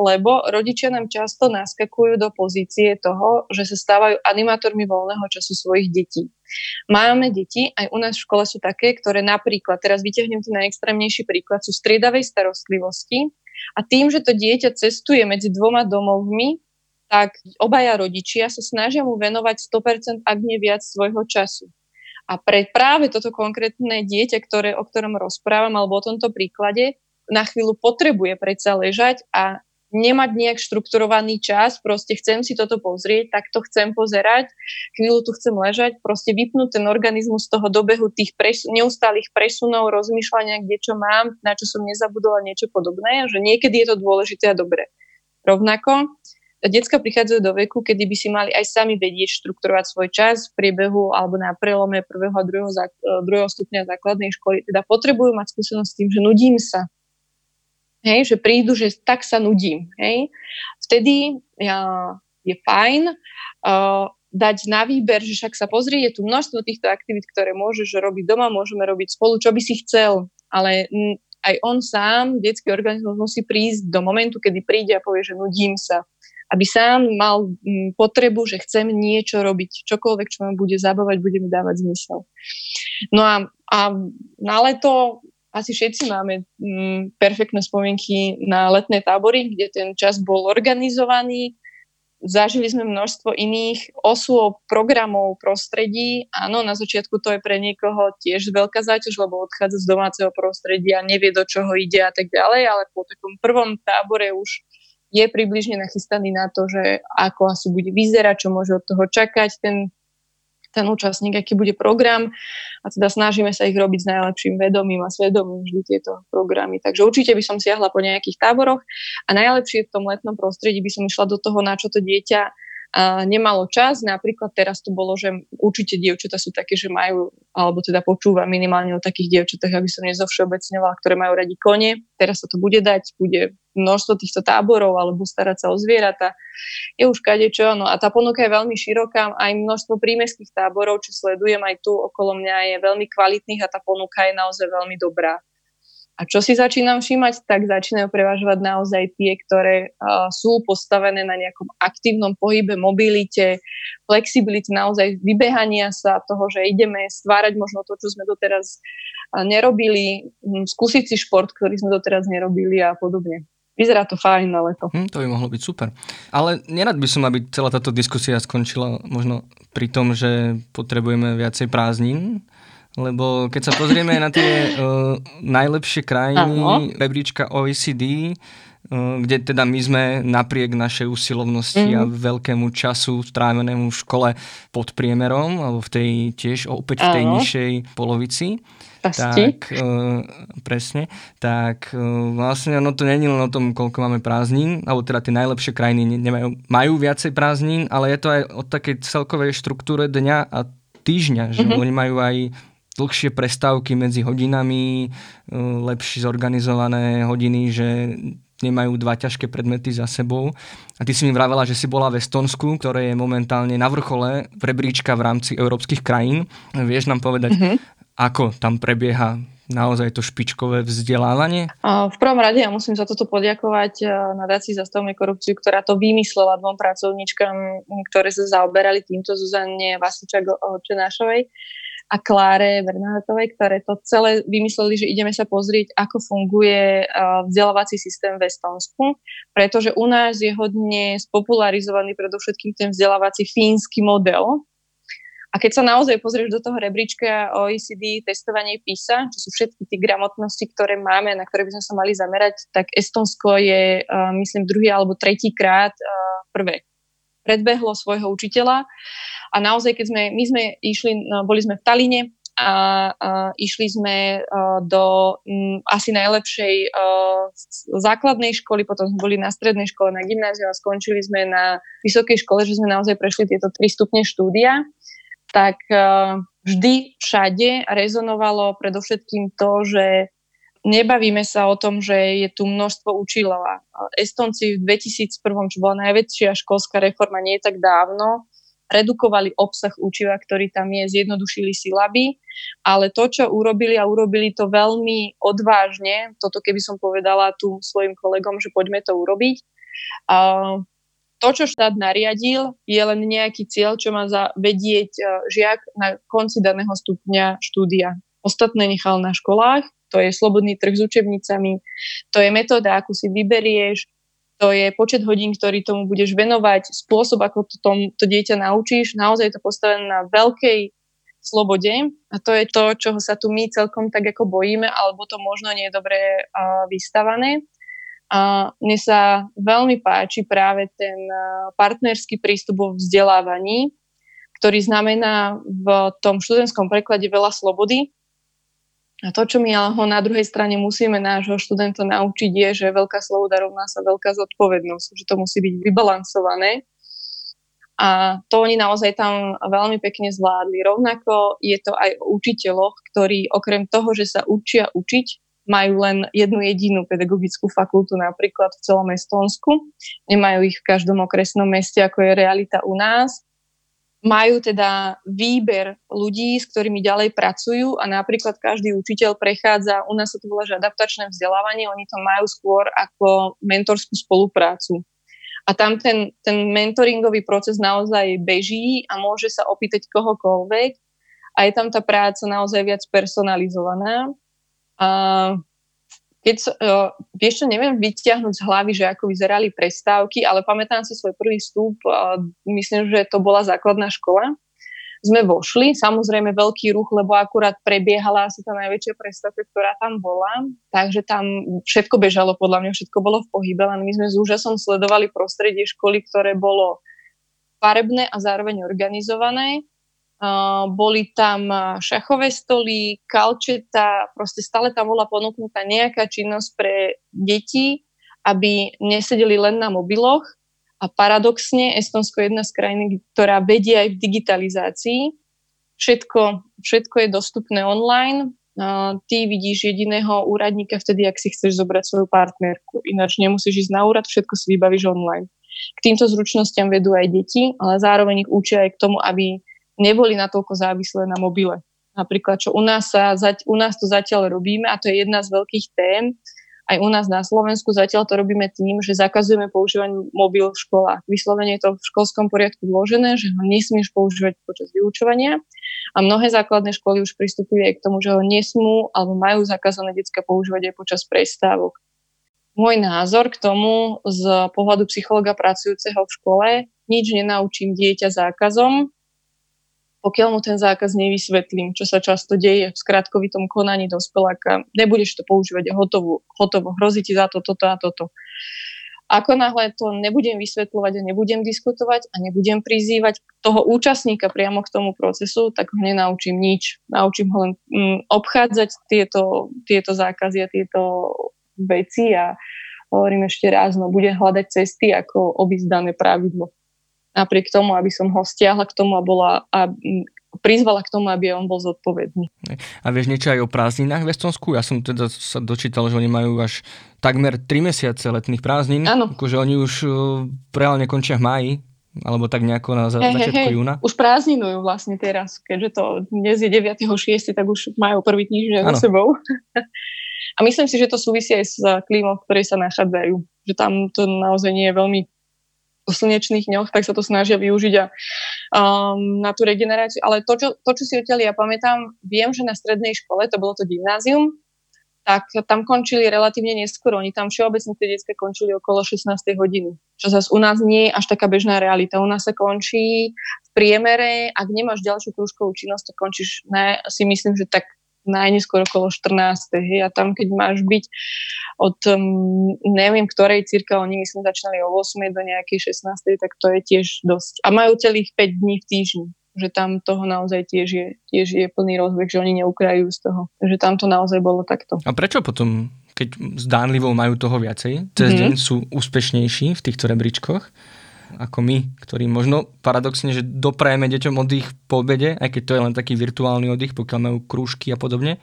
lebo rodičia nám často naskakujú do pozície toho, že sa stávajú animátormi voľného času svojich detí. Máme deti, aj u nás v škole sú také, ktoré napríklad, teraz vyťahnem ten najextrémnejší príklad, sú striedavej starostlivosti a tým, že to dieťa cestuje medzi dvoma domovmi, tak obaja rodičia sa snažia mu venovať 100%, ak nie viac svojho času. A pre práve toto konkrétne dieťa, ktoré, o ktorom rozprávam, alebo o tomto príklade, na chvíľu potrebuje predsa ležať a nemať nejak štrukturovaný čas, proste chcem si toto pozrieť, tak to chcem pozerať, chvíľu tu chcem ležať, proste vypnúť ten organizmus z toho dobehu tých pres- neustálých presunov, rozmýšľania, kde čo mám, na čo som nezabudla, niečo podobné, že niekedy je to dôležité a dobré. Rovnako Decka prichádzajú do veku, kedy by si mali aj sami vedieť štrukturovať svoj čas v priebehu alebo na prelome prvého a druhého, e, druhého stupňa základnej školy. Teda potrebujú mať skúsenosť s tým, že nudím sa. Hej, že prídu, že tak sa nudím. Hej. Vtedy ja, je fajn uh, dať na výber, že však sa pozrie, je tu množstvo týchto aktivít, ktoré môžeš robiť doma, môžeme robiť spolu, čo by si chcel. Ale aj on sám, detský organizmus musí prísť do momentu, kedy príde a povie, že nudím sa aby sám mal mm, potrebu, že chcem niečo robiť, čokoľvek, čo ma bude zabávať, bude mi dávať zmysel. No a, a na leto asi všetci máme mm, perfektné spomienky na letné tábory, kde ten čas bol organizovaný, zažili sme množstvo iných osôb, programov, prostredí. Áno, na začiatku to je pre niekoho tiež veľká záťaž, lebo odchádza z domáceho prostredia, nevie do čoho ide a tak ďalej, ale po takom prvom tábore už je približne nachystaný na to, že ako asi bude vyzerať, čo môže od toho čakať ten, ten účastník, aký bude program a teda snažíme sa ich robiť s najlepším vedomím a svedomím vždy tieto programy. Takže určite by som siahla po nejakých táboroch a najlepšie v tom letnom prostredí by som išla do toho, na čo to dieťa a nemalo čas. Napríklad teraz to bolo, že určite dievčatá sú také, že majú, alebo teda počúva minimálne o takých dievčatách, aby som nezovšeobecňovala, ktoré majú radi kone. Teraz sa to bude dať, bude množstvo týchto táborov alebo starať sa o zvieratá. Je už kadečo, no a tá ponuka je veľmi široká, aj množstvo prímeských táborov, čo sledujem aj tu okolo mňa je veľmi kvalitných a tá ponuka je naozaj veľmi dobrá. A čo si začínam všímať, tak začínajú prevažovať naozaj tie, ktoré uh, sú postavené na nejakom aktívnom pohybe, mobilite, flexibilite, naozaj vybehania sa toho, že ideme stvárať možno to, čo sme doteraz uh, nerobili, skúsiť si šport, ktorý sme doteraz nerobili a podobne. Vyzerá to fajn na leto. Hm, to by mohlo byť super. Ale nerad by som, aby celá táto diskusia skončila možno pri tom, že potrebujeme viacej prázdnin, lebo keď sa pozrieme na tie uh, <laughs> najlepšie krajiny ano. rebríčka OECD, uh, kde teda my sme napriek našej usilovnosti mm. a mhm. veľkému času strávenému v škole pod priemerom, alebo v tej tiež opäť v tej ano. nižšej polovici, tak, uh, presne, tak uh, vlastne ono to není len o tom, koľko máme prázdnin, alebo teda tie najlepšie krajiny nemajú, majú viacej prázdnin, ale je to aj o takej celkovej štruktúre dňa a týždňa, že mm-hmm. oni majú aj dlhšie prestávky medzi hodinami, e, lepšie zorganizované hodiny, že nemajú dva ťažké predmety za sebou. A ty si mi vravela, že si bola v Estonsku, ktoré je momentálne na vrchole prebríčka v rámci európskych krajín. Vieš nám povedať, mm-hmm. Ako tam prebieha naozaj to špičkové vzdelávanie? V prvom rade ja musím za toto poďakovať e, nadácii zastavme korupciu, ktorá to vymyslela dvom pracovníčkam, ktoré sa zaoberali týmto Zuzane Vasičak Čenášovej a Kláre Bernadetovej, ktoré to celé vymysleli, že ideme sa pozrieť, ako funguje vzdelávací systém v Estonsku, pretože u nás je hodne spopularizovaný predovšetkým ten vzdelávací fínsky model, a keď sa naozaj pozrieš do toho rebríčka OECD testovanie PISA, čo sú všetky tie gramotnosti, ktoré máme, na ktoré by sme sa mali zamerať, tak Estonsko je, uh, myslím, druhý alebo tretí krát uh, prvé. Predbehlo svojho učiteľa a naozaj, keď sme, my sme išli, no, boli sme v Taline a, a išli sme do m, asi najlepšej a, základnej školy, potom sme boli na strednej škole, na gymnáziu a skončili sme na vysokej škole, že sme naozaj prešli tieto tri stupne štúdia, tak a, vždy všade rezonovalo predovšetkým to, že nebavíme sa o tom, že je tu množstvo učiteľov. Estonci v 2001, čo bola najväčšia školská reforma nie tak dávno, redukovali obsah učiva, ktorý tam je, zjednodušili silaby, ale to, čo urobili a urobili to veľmi odvážne, toto keby som povedala tu svojim kolegom, že poďme to urobiť, uh, to, čo štát nariadil, je len nejaký cieľ, čo má za vedieť žiak na konci daného stupňa štúdia. Ostatné nechal na školách, to je slobodný trh s učebnicami, to je metóda, ako si vyberieš, to je počet hodín, ktorý tomu budeš venovať, spôsob, ako to, tom, to dieťa naučíš. Naozaj je to postavené na veľkej slobode a to je to, čoho sa tu my celkom tak ako bojíme, alebo to možno nie je dobre uh, vystavané. Mne sa veľmi páči práve ten partnerský prístup vo vzdelávaní, ktorý znamená v tom študentskom preklade veľa slobody, a to, čo my ho na druhej strane musíme nášho študenta naučiť, je, že veľká sloboda rovná sa veľká zodpovednosť, že to musí byť vybalansované. A to oni naozaj tam veľmi pekne zvládli. Rovnako je to aj o učiteľoch, ktorí okrem toho, že sa učia učiť, majú len jednu jedinú pedagogickú fakultu napríklad v celom Estónsku. Nemajú ich v každom okresnom meste, ako je realita u nás majú teda výber ľudí, s ktorými ďalej pracujú a napríklad každý učiteľ prechádza, u nás sa to volá, že adaptačné vzdelávanie, oni to majú skôr ako mentorskú spoluprácu. A tam ten, ten mentoringový proces naozaj beží a môže sa opýtať kohokoľvek a je tam tá práca naozaj viac personalizovaná. A keď, uh, vieš čo, neviem vyťahnuť z hlavy, že ako vyzerali prestávky, ale pamätám si svoj prvý vstup, uh, myslím, že to bola základná škola. Sme vošli, samozrejme veľký ruch, lebo akurát prebiehala asi tá najväčšia prestávka, ktorá tam bola, takže tam všetko bežalo, podľa mňa všetko bolo v pohybe, len my sme s úžasom sledovali prostredie školy, ktoré bolo farebné a zároveň organizované Uh, boli tam šachové stoly, kalčeta, proste stále tam bola ponúknutá nejaká činnosť pre deti, aby nesedeli len na mobiloch. A paradoxne, Estonsko je jedna z krajín, ktorá vedie aj v digitalizácii. Všetko, všetko je dostupné online. Ty vidíš jediného úradníka vtedy, ak si chceš zobrať svoju partnerku. Ináč nemusíš ísť na úrad, všetko si vybavíš online. K týmto zručnostiam vedú aj deti, ale zároveň ich učia aj k tomu, aby neboli natoľko závislé na mobile. Napríklad, čo u nás, sa, u nás to zatiaľ robíme, a to je jedna z veľkých tém, aj u nás na Slovensku zatiaľ to robíme tým, že zakazujeme používanie mobil v školách. Vyslovene je to v školskom poriadku vložené, že ho nesmieš používať počas vyučovania a mnohé základné školy už pristupujú aj k tomu, že ho nesmú alebo majú zakázané detská používať aj počas prestávok. Môj názor k tomu z pohľadu psychologa pracujúceho v škole, nič nenaučím dieťa zákazom, pokiaľ mu ten zákaz nevysvetlím, čo sa často deje v skratkovitom konaní dospeláka, nebudeš to používať hotovo, hotovo, hrozí ti za to, toto a toto. Ako náhle to nebudem vysvetľovať a nebudem diskutovať a nebudem prizývať toho účastníka priamo k tomu procesu, tak ho nenaučím nič. Naučím ho len mm, obchádzať tieto, tieto zákazy a tieto veci a hovorím ešte raz, no bude hľadať cesty, ako obísť dané pravidlo napriek tomu, aby som ho stiahla k tomu a, bola, a prizvala k tomu, aby on bol zodpovedný. A vieš niečo aj o prázdninách v Estonsku? Ja som teda sa dočítal, že oni majú až takmer 3 mesiace letných prázdnin. Áno. Akože oni už uh, reálne končia v máji, alebo tak nejako na za, hey, začiatku hey, hey. júna. Už prázdninujú vlastne teraz, keďže to dnes je 9.6., tak už majú prvý týždeň za sebou. <laughs> A myslím si, že to súvisí aj s klímou, v ktorej sa nachádzajú. Že tam to naozaj nie je veľmi slnečných dňoch, tak sa to snažia využiť a, um, na tú regeneráciu. Ale to čo, to, čo si odtiaľ ja pamätám, viem, že na strednej škole, to bolo to gymnázium, tak tam končili relatívne neskoro. Oni tam všeobecne tie detská končili okolo 16. hodiny. Čo zase u nás nie je až taká bežná realita. U nás sa končí v priemere, ak nemáš ďalšiu krúžkovú činnosť, tak končíš, ne, si myslím, že tak najneskôr okolo 14. Hej, a tam, keď máš byť od um, neviem ktorej círka, oni myslím začínali o 8. do nejakej 16. tak to je tiež dosť. A majú celých 5 dní v týždni že tam toho naozaj tiež je, tiež je plný rozbeh, že oni neukrajú z toho. Takže tam to naozaj bolo takto. A prečo potom, keď zdánlivo majú toho viacej, cez mm-hmm. deň sú úspešnejší v týchto rebríčkoch? Ako my, ktorí možno paradoxne, že doprajeme deťom oddych po obede, aj keď to je len taký virtuálny oddych, pokiaľ majú krúžky a podobne.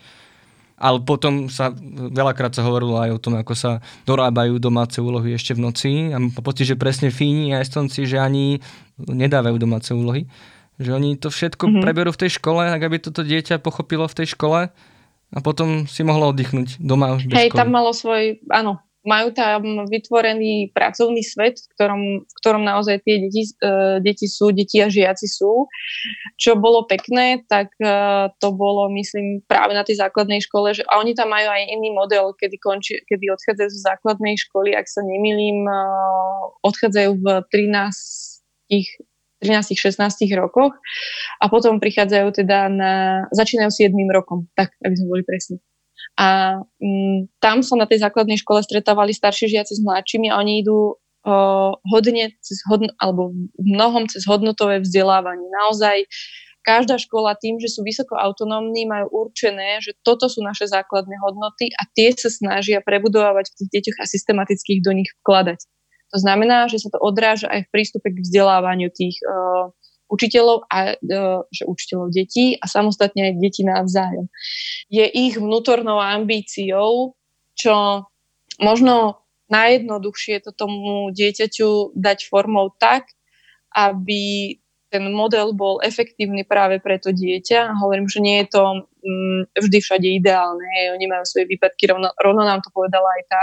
Ale potom sa veľakrát sa hovorilo aj o tom, ako sa dorábajú domáce úlohy ešte v noci. A mám pocit, že presne Fíni a Estonci, že ani nedávajú domáce úlohy. Že oni to všetko mm-hmm. preberú v tej škole, tak aby toto dieťa pochopilo v tej škole a potom si mohlo oddychnúť doma. Hej, tam malo svoj, áno, majú tam vytvorený pracovný svet, v ktorom, v ktorom naozaj tie deti, uh, deti sú, deti a žiaci sú. Čo bolo pekné, tak uh, to bolo, myslím, práve na tej základnej škole, že, a oni tam majú aj iný model, kedy, konči, kedy odchádzajú z základnej školy, ak sa nemýlim, uh, odchádzajú v 13 13-16 rokoch a potom prichádzajú teda na, začínajú 7 rokom, tak aby sme boli presní. A um, tam sa na tej základnej škole stretávali starší žiaci s mladšími a oni idú uh, hodne cez hodno, alebo mnohom cez hodnotové vzdelávanie. Naozaj každá škola tým, že sú vysoko autonómni, majú určené, že toto sú naše základné hodnoty a tie sa snažia prebudovať v tých deťoch a systematicky ich do nich vkladať. To znamená, že sa to odráža aj v prístupe k vzdelávaniu tých uh, učiteľov a e, že učiteľov detí a samostatne aj detí navzájom. Je ich vnútornou ambíciou, čo možno najjednoduchšie to tomu dieťaťu dať formou tak, aby ten model bol efektívny práve pre to dieťa. Hovorím, že nie je to mm, vždy všade ideálne. Oni majú svoje výpadky, rovno, rovno nám to povedala aj tá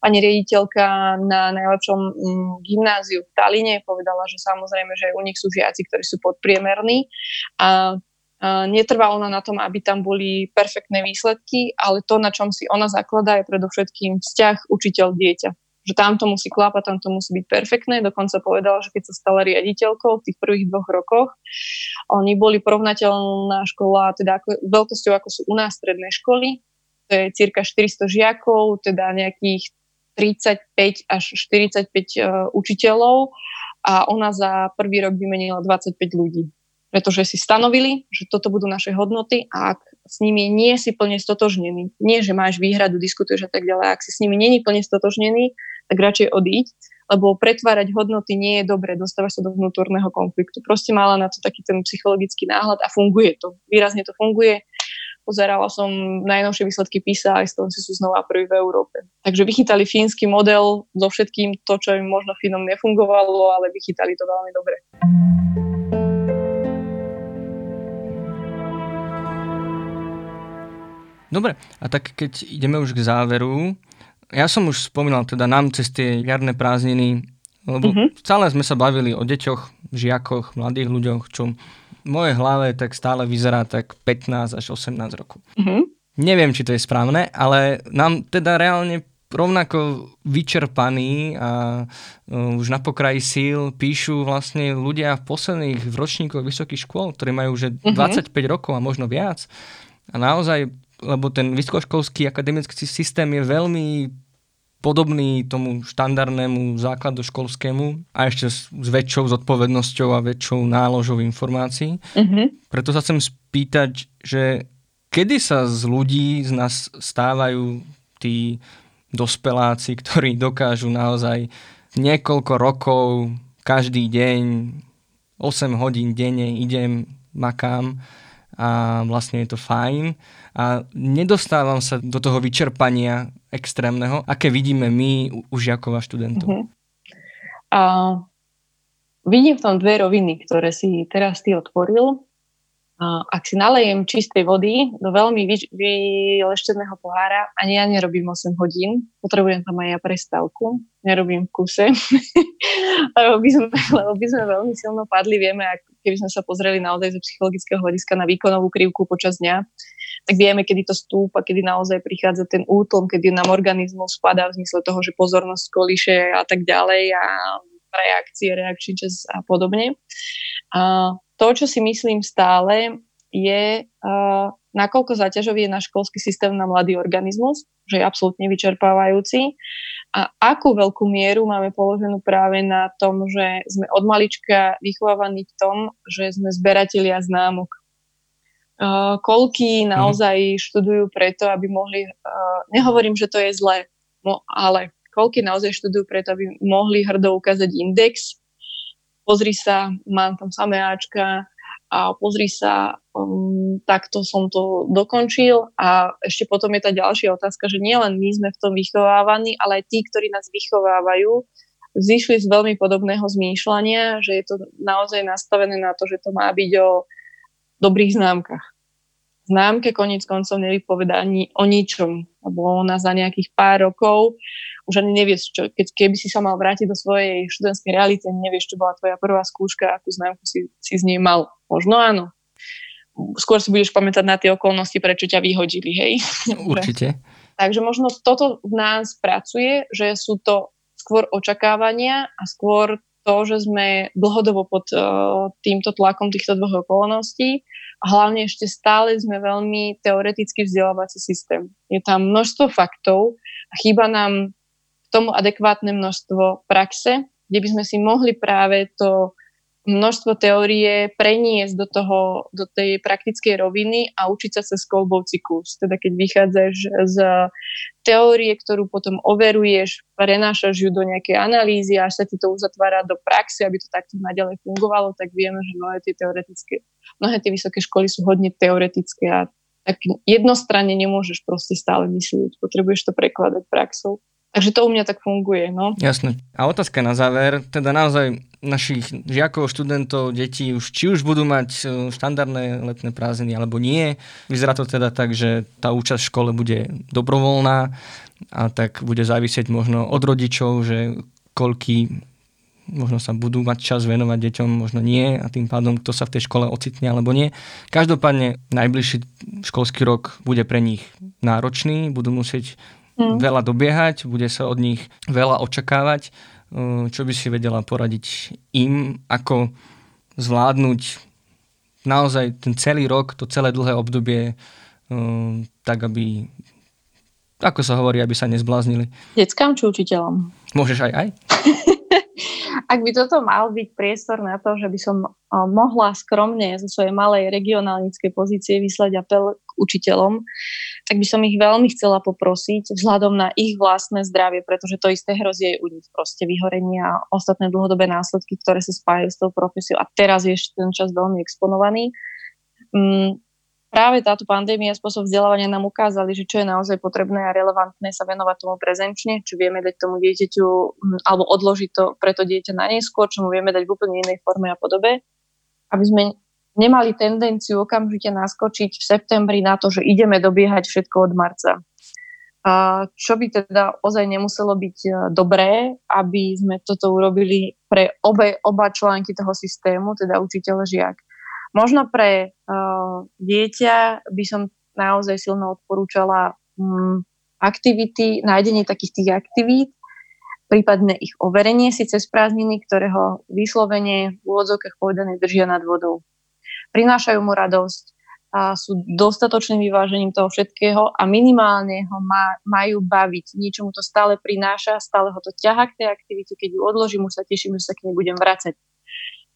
pani riaditeľka na najlepšom mm, gymnáziu v Taline. Povedala, že samozrejme, že u nich sú žiaci, ktorí sú podpriemerní a netrvalo na tom, aby tam boli perfektné výsledky, ale to, na čom si ona zakladá, je predovšetkým vzťah učiteľ-dieťa že tam to musí klapať, tam to musí byť perfektné. Dokonca povedala, že keď sa stala riaditeľkou v tých prvých dvoch rokoch, oni boli porovnateľná škola, teda ako, veľkosťou ako sú u nás stredné školy, to je cirka 400 žiakov, teda nejakých 35 až 45 uh, učiteľov a ona za prvý rok vymenila 25 ľudí. pretože si stanovili, že toto budú naše hodnoty a ak s nimi nie si plne stotožnený, nie že máš výhradu, diskutuješ a tak ďalej, ak si s nimi není plne stotožnený, tak radšej odíď, lebo pretvárať hodnoty nie je dobre, dostávaš sa do vnútorného konfliktu. Proste mala na to taký ten psychologický náhľad a funguje to. Výrazne to funguje. Pozerala som najnovšie výsledky PISA a Estonci sú znova prvý v Európe. Takže vychytali fínsky model so všetkým to, čo im možno Fínom nefungovalo, ale vychytali to veľmi dobre. Dobre, a tak keď ideme už k záveru, ja som už spomínal teda nám cez tie jarné prázdniny, lebo uh-huh. stále sme sa bavili o deťoch, žiakoch, mladých ľuďoch, čo v mojej hlave tak stále vyzerá tak 15 až 18 rokov. Uh-huh. Neviem, či to je správne, ale nám teda reálne rovnako vyčerpaní a uh, už na pokraji síl píšu vlastne ľudia v posledných ročníkoch vysokých škôl, ktorí majú už uh-huh. 25 rokov a možno viac. A naozaj, lebo ten vysokoškolský akademický systém je veľmi podobný tomu štandardnému základoškolskému a ešte s, s väčšou zodpovednosťou a väčšou náložou informácií. Mm-hmm. Preto sa chcem spýtať, že kedy sa z ľudí z nás stávajú tí dospeláci, ktorí dokážu naozaj niekoľko rokov, každý deň, 8 hodín denne idem, makám a vlastne je to fajn a nedostávam sa do toho vyčerpania extrémneho, aké vidíme my u žiakov a študentov. Uh-huh. A vidím v tom dve roviny, ktoré si teraz ty otvoril. A ak si nalejem čistej vody do veľmi vy, vylešteného pohára, ani ja nerobím 8 hodín, potrebujem tam aj ja prestávku, nerobím v kuse, <laughs> lebo, by sme, lebo by sme veľmi silno padli, vieme, ak, keby sme sa pozreli naozaj zo psychologického hľadiska na výkonovú krivku počas dňa, tak vieme, kedy to stúpa, kedy naozaj prichádza ten útlom, kedy nám organizmus spadá v zmysle toho, že pozornosť koliše a tak ďalej a reakcie, reakčný čas a podobne. A to, čo si myslím stále, je, uh, nakoľko zaťažový je náš školský systém na mladý organizmus, že je absolútne vyčerpávajúci a akú veľkú mieru máme položenú práve na tom, že sme od malička vychovávaní v tom, že sme zberatelia známok koľky mhm. naozaj študujú preto, aby mohli, uh, nehovorím, že to je zlé, no, ale koľky naozaj študujú preto, aby mohli hrdo ukázať index. Pozri sa, mám tam samé Ačka a pozri sa, um, takto som to dokončil a ešte potom je tá ďalšia otázka, že nielen my sme v tom vychovávaní, ale aj tí, ktorí nás vychovávajú, zišli z veľmi podobného zmýšľania, že je to naozaj nastavené na to, že to má byť o dobrých známkach. Známke koniec koncov nevypoveda ani o ničom, lebo ona za nejakých pár rokov už ani nevieš, čo, keď, keby si sa mal vrátiť do svojej študentskej reality, nevieš, čo bola tvoja prvá skúška, akú známku si, si z nej mal. Možno áno. Skôr si budeš pamätať na tie okolnosti, prečo ťa vyhodili, hej? <laughs> Určite. Takže možno toto v nás pracuje, že sú to skôr očakávania a skôr to, že sme dlhodobo pod uh, týmto tlakom týchto dvoch okolností a hlavne ešte stále sme veľmi teoreticky vzdelávací systém. Je tam množstvo faktov a chýba nám tomu adekvátne množstvo praxe, kde by sme si mohli práve to množstvo teórie preniesť do, toho, do tej praktickej roviny a učiť sa cez kolbov cyklus. Teda keď vychádzaš z teórie, ktorú potom overuješ, prenášaš ju do nejakej analýzy a až sa ti to uzatvára do praxe, aby to takto naďalej fungovalo, tak vieme, že mnohé tie teoretické, mnohé tie vysoké školy sú hodne teoretické a tak jednostranne nemôžeš proste stále myslieť, potrebuješ to prekladať praxou. Takže to u mňa tak funguje. No. Jasné. A otázka na záver, teda naozaj našich žiakov, študentov, detí, už, či už budú mať e, štandardné letné prázdniny alebo nie. Vyzerá to teda tak, že tá účasť v škole bude dobrovoľná a tak bude závisieť možno od rodičov, že koľky možno sa budú mať čas venovať deťom, možno nie a tým pádom kto sa v tej škole ocitne alebo nie. Každopádne najbližší školský rok bude pre nich náročný, budú musieť mm. veľa dobiehať, bude sa od nich veľa očakávať. Čo by si vedela poradiť im, ako zvládnuť naozaj ten celý rok, to celé dlhé obdobie, tak aby, ako sa hovorí, aby sa nezbláznili. Deckám či učiteľom? Môžeš aj aj. <laughs> ak by toto mal byť priestor na to, že by som mohla skromne zo svojej malej regionálnickej pozície vyslať apel učiteľom, tak by som ich veľmi chcela poprosiť vzhľadom na ich vlastné zdravie, pretože to isté hrozí aj u nich proste vyhorenie a ostatné dlhodobé následky, ktoré sa spájajú s tou profesiou. A teraz je ešte ten čas veľmi exponovaný. Mm, práve táto pandémia a spôsob vzdelávania nám ukázali, že čo je naozaj potrebné a relevantné sa venovať tomu prezenčne, čo vieme dať tomu dieťaťu mm, alebo odložiť to pre to dieťa na neskôr, čo mu vieme dať v úplne inej forme a podobe, aby sme nemali tendenciu okamžite naskočiť v septembri na to, že ideme dobiehať všetko od marca. Čo by teda ozaj nemuselo byť e, dobré, aby sme toto urobili pre obe, oba články toho systému, teda učiteľ žiak. Možno pre uh, dieťa by som naozaj silno odporúčala um, aktivity, nájdenie takých tých aktivít, prípadne ich overenie si cez prázdniny, ktoré ho vyslovene v úvodzovkách povedané držia nad vodou. Prinášajú mu radosť, a sú dostatočným vyvážením toho všetkého a minimálne ho má, majú baviť. Niečo mu to stále prináša, stále ho to ťaha k tej aktivite, keď ju odložím, už sa teším, že sa k nej budem vracať.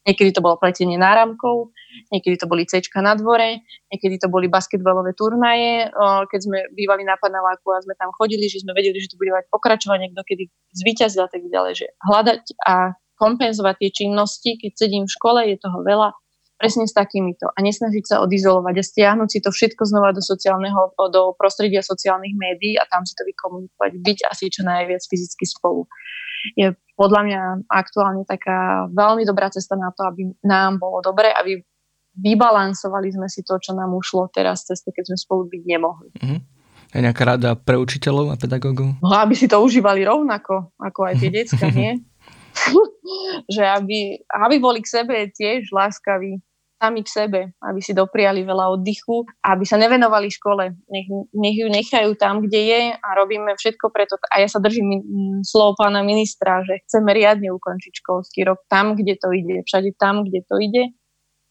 Niekedy to bolo pletenie náramkov, niekedy to boli cečka na dvore, niekedy to boli basketbalové turnaje, keď sme bývali na paneláku a sme tam chodili, že sme vedeli, že to bude mať pokračovanie, kto kedy zvíťazil a tak ďalej. Že hľadať a kompenzovať tie činnosti, keď sedím v škole, je toho veľa, presne s takýmito a nesnažiť sa odizolovať a stiahnuť si to všetko znova do sociálneho, do prostredia sociálnych médií a tam si to vykomunikovať, byť asi čo najviac fyzicky spolu. Je podľa mňa aktuálne taká veľmi dobrá cesta na to, aby nám bolo dobre, aby vybalansovali sme si to, čo nám ušlo teraz cez to, keď sme spolu byť nemohli. Mm-hmm. Je nejaká rada pre učiteľov a pedagógov? No, aby si to užívali rovnako, ako aj tie <laughs> decka, nie? <laughs> že aby, aby boli k sebe tiež láskaví sami k sebe, aby si dopriali veľa oddychu aby sa nevenovali škole. Nech, nech ju nechajú tam, kde je a robíme všetko preto. A ja sa držím slov pána ministra, že chceme riadne ukončiť školský rok tam, kde to ide, všade tam, kde to ide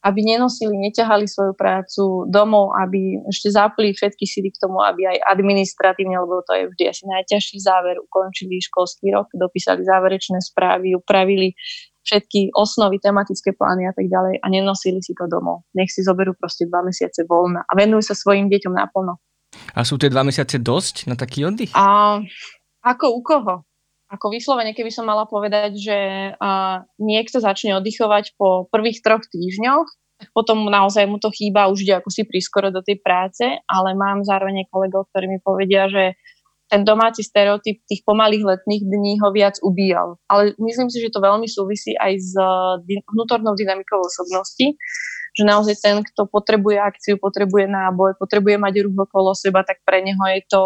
aby nenosili, neťahali svoju prácu domov, aby ešte zapli všetky síly k tomu, aby aj administratívne, lebo to je vždy asi najťažší záver, ukončili školský rok, dopísali záverečné správy, upravili všetky osnovy, tematické plány a tak ďalej a nenosili si to domov. Nech si zoberú proste dva mesiace voľna a venujú sa svojim deťom naplno. A sú tie dva mesiace dosť na taký oddych? A ako u koho? Ako vyslovene, keby som mala povedať, že uh, niekto začne oddychovať po prvých troch týždňoch, potom naozaj mu to chýba, už ide ako si prískoro do tej práce, ale mám zároveň kolegov, ktorí mi povedia, že ten domáci stereotyp tých pomalých letných dní ho viac ubíjal. Ale myslím si, že to veľmi súvisí aj s vnútornou dynamikou osobnosti, že naozaj ten, kto potrebuje akciu, potrebuje náboj, potrebuje mať ruch okolo seba, tak pre neho je to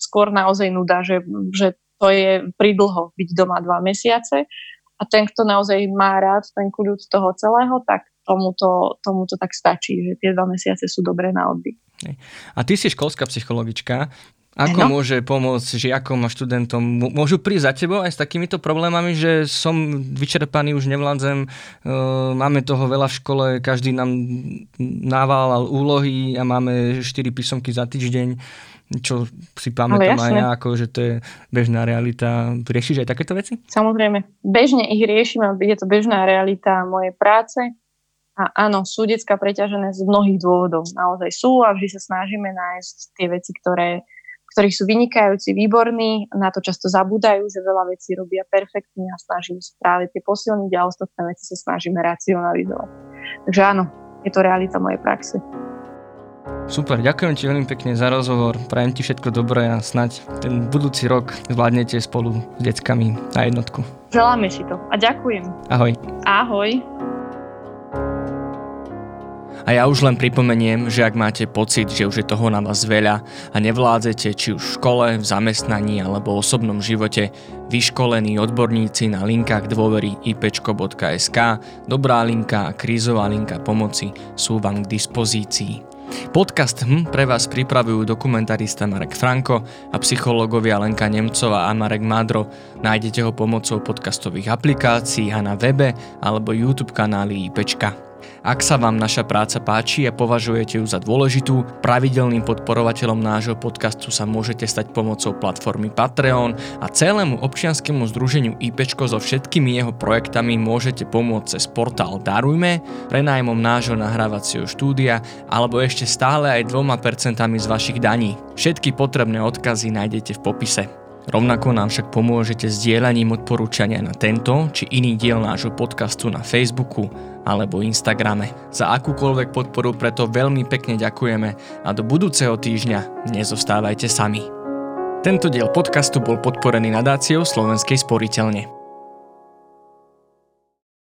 skôr naozaj nuda, že, že to je pridlho byť doma dva mesiace. A ten, kto naozaj má rád ten kľud toho celého, tak tomu to, tomu to tak stačí, že tie dva mesiace sú dobré na oddych. A ty si školská psychologička. Ako ano? môže pomôcť žiakom a študentom? Môžu prísť za tebou aj s takýmito problémami, že som vyčerpaný, už nevládzem, uh, máme toho veľa v škole, každý nám naválal úlohy a máme 4 písomky za týždeň čo si pamätám aj ja, ako, že to je bežná realita. Riešiš aj takéto veci? Samozrejme, bežne ich riešime, je to bežná realita mojej práce. A áno, sú detská preťažené z mnohých dôvodov. Naozaj sú a vždy sa snažíme nájsť tie veci, ktoré, ktorých sú vynikajúci, výborní. Na to často zabúdajú, že veľa vecí robia perfektne a snažíme sa práve tie posilniť a ostatné veci sa snažíme racionalizovať. Takže áno, je to realita mojej praxe. Super, ďakujem ti veľmi pekne za rozhovor, prajem ti všetko dobré a snať ten budúci rok zvládnete spolu s deckami na jednotku. Želáme si to a ďakujem. Ahoj. Ahoj. A ja už len pripomeniem, že ak máte pocit, že už je toho na vás veľa a nevládzete či už v škole, v zamestnaní alebo osobnom živote, vyškolení odborníci na linkách dôvery ipčko.sk, dobrá linka a krízová linka pomoci sú vám k dispozícii. Podcast HM pre vás pripravujú dokumentarista Marek Franko a psychológovia Lenka Nemcová a Marek Madro. Nájdete ho pomocou podcastových aplikácií a na webe alebo YouTube kanáli IPčka. Ak sa vám naša práca páči a považujete ju za dôležitú, pravidelným podporovateľom nášho podcastu sa môžete stať pomocou platformy Patreon a celému občianskému združeniu IPčko so všetkými jeho projektami môžete pomôcť cez portál Darujme, prenájmom nášho nahrávacieho štúdia alebo ešte stále aj dvoma percentami z vašich daní. Všetky potrebné odkazy nájdete v popise. Rovnako nám však pomôžete zdieľaním odporúčania na tento či iný diel nášho podcastu na Facebooku alebo Instagrame. Za akúkoľvek podporu preto veľmi pekne ďakujeme a do budúceho týždňa nezostávajte sami. Tento diel podcastu bol podporený nadáciou Slovenskej sporiteľne.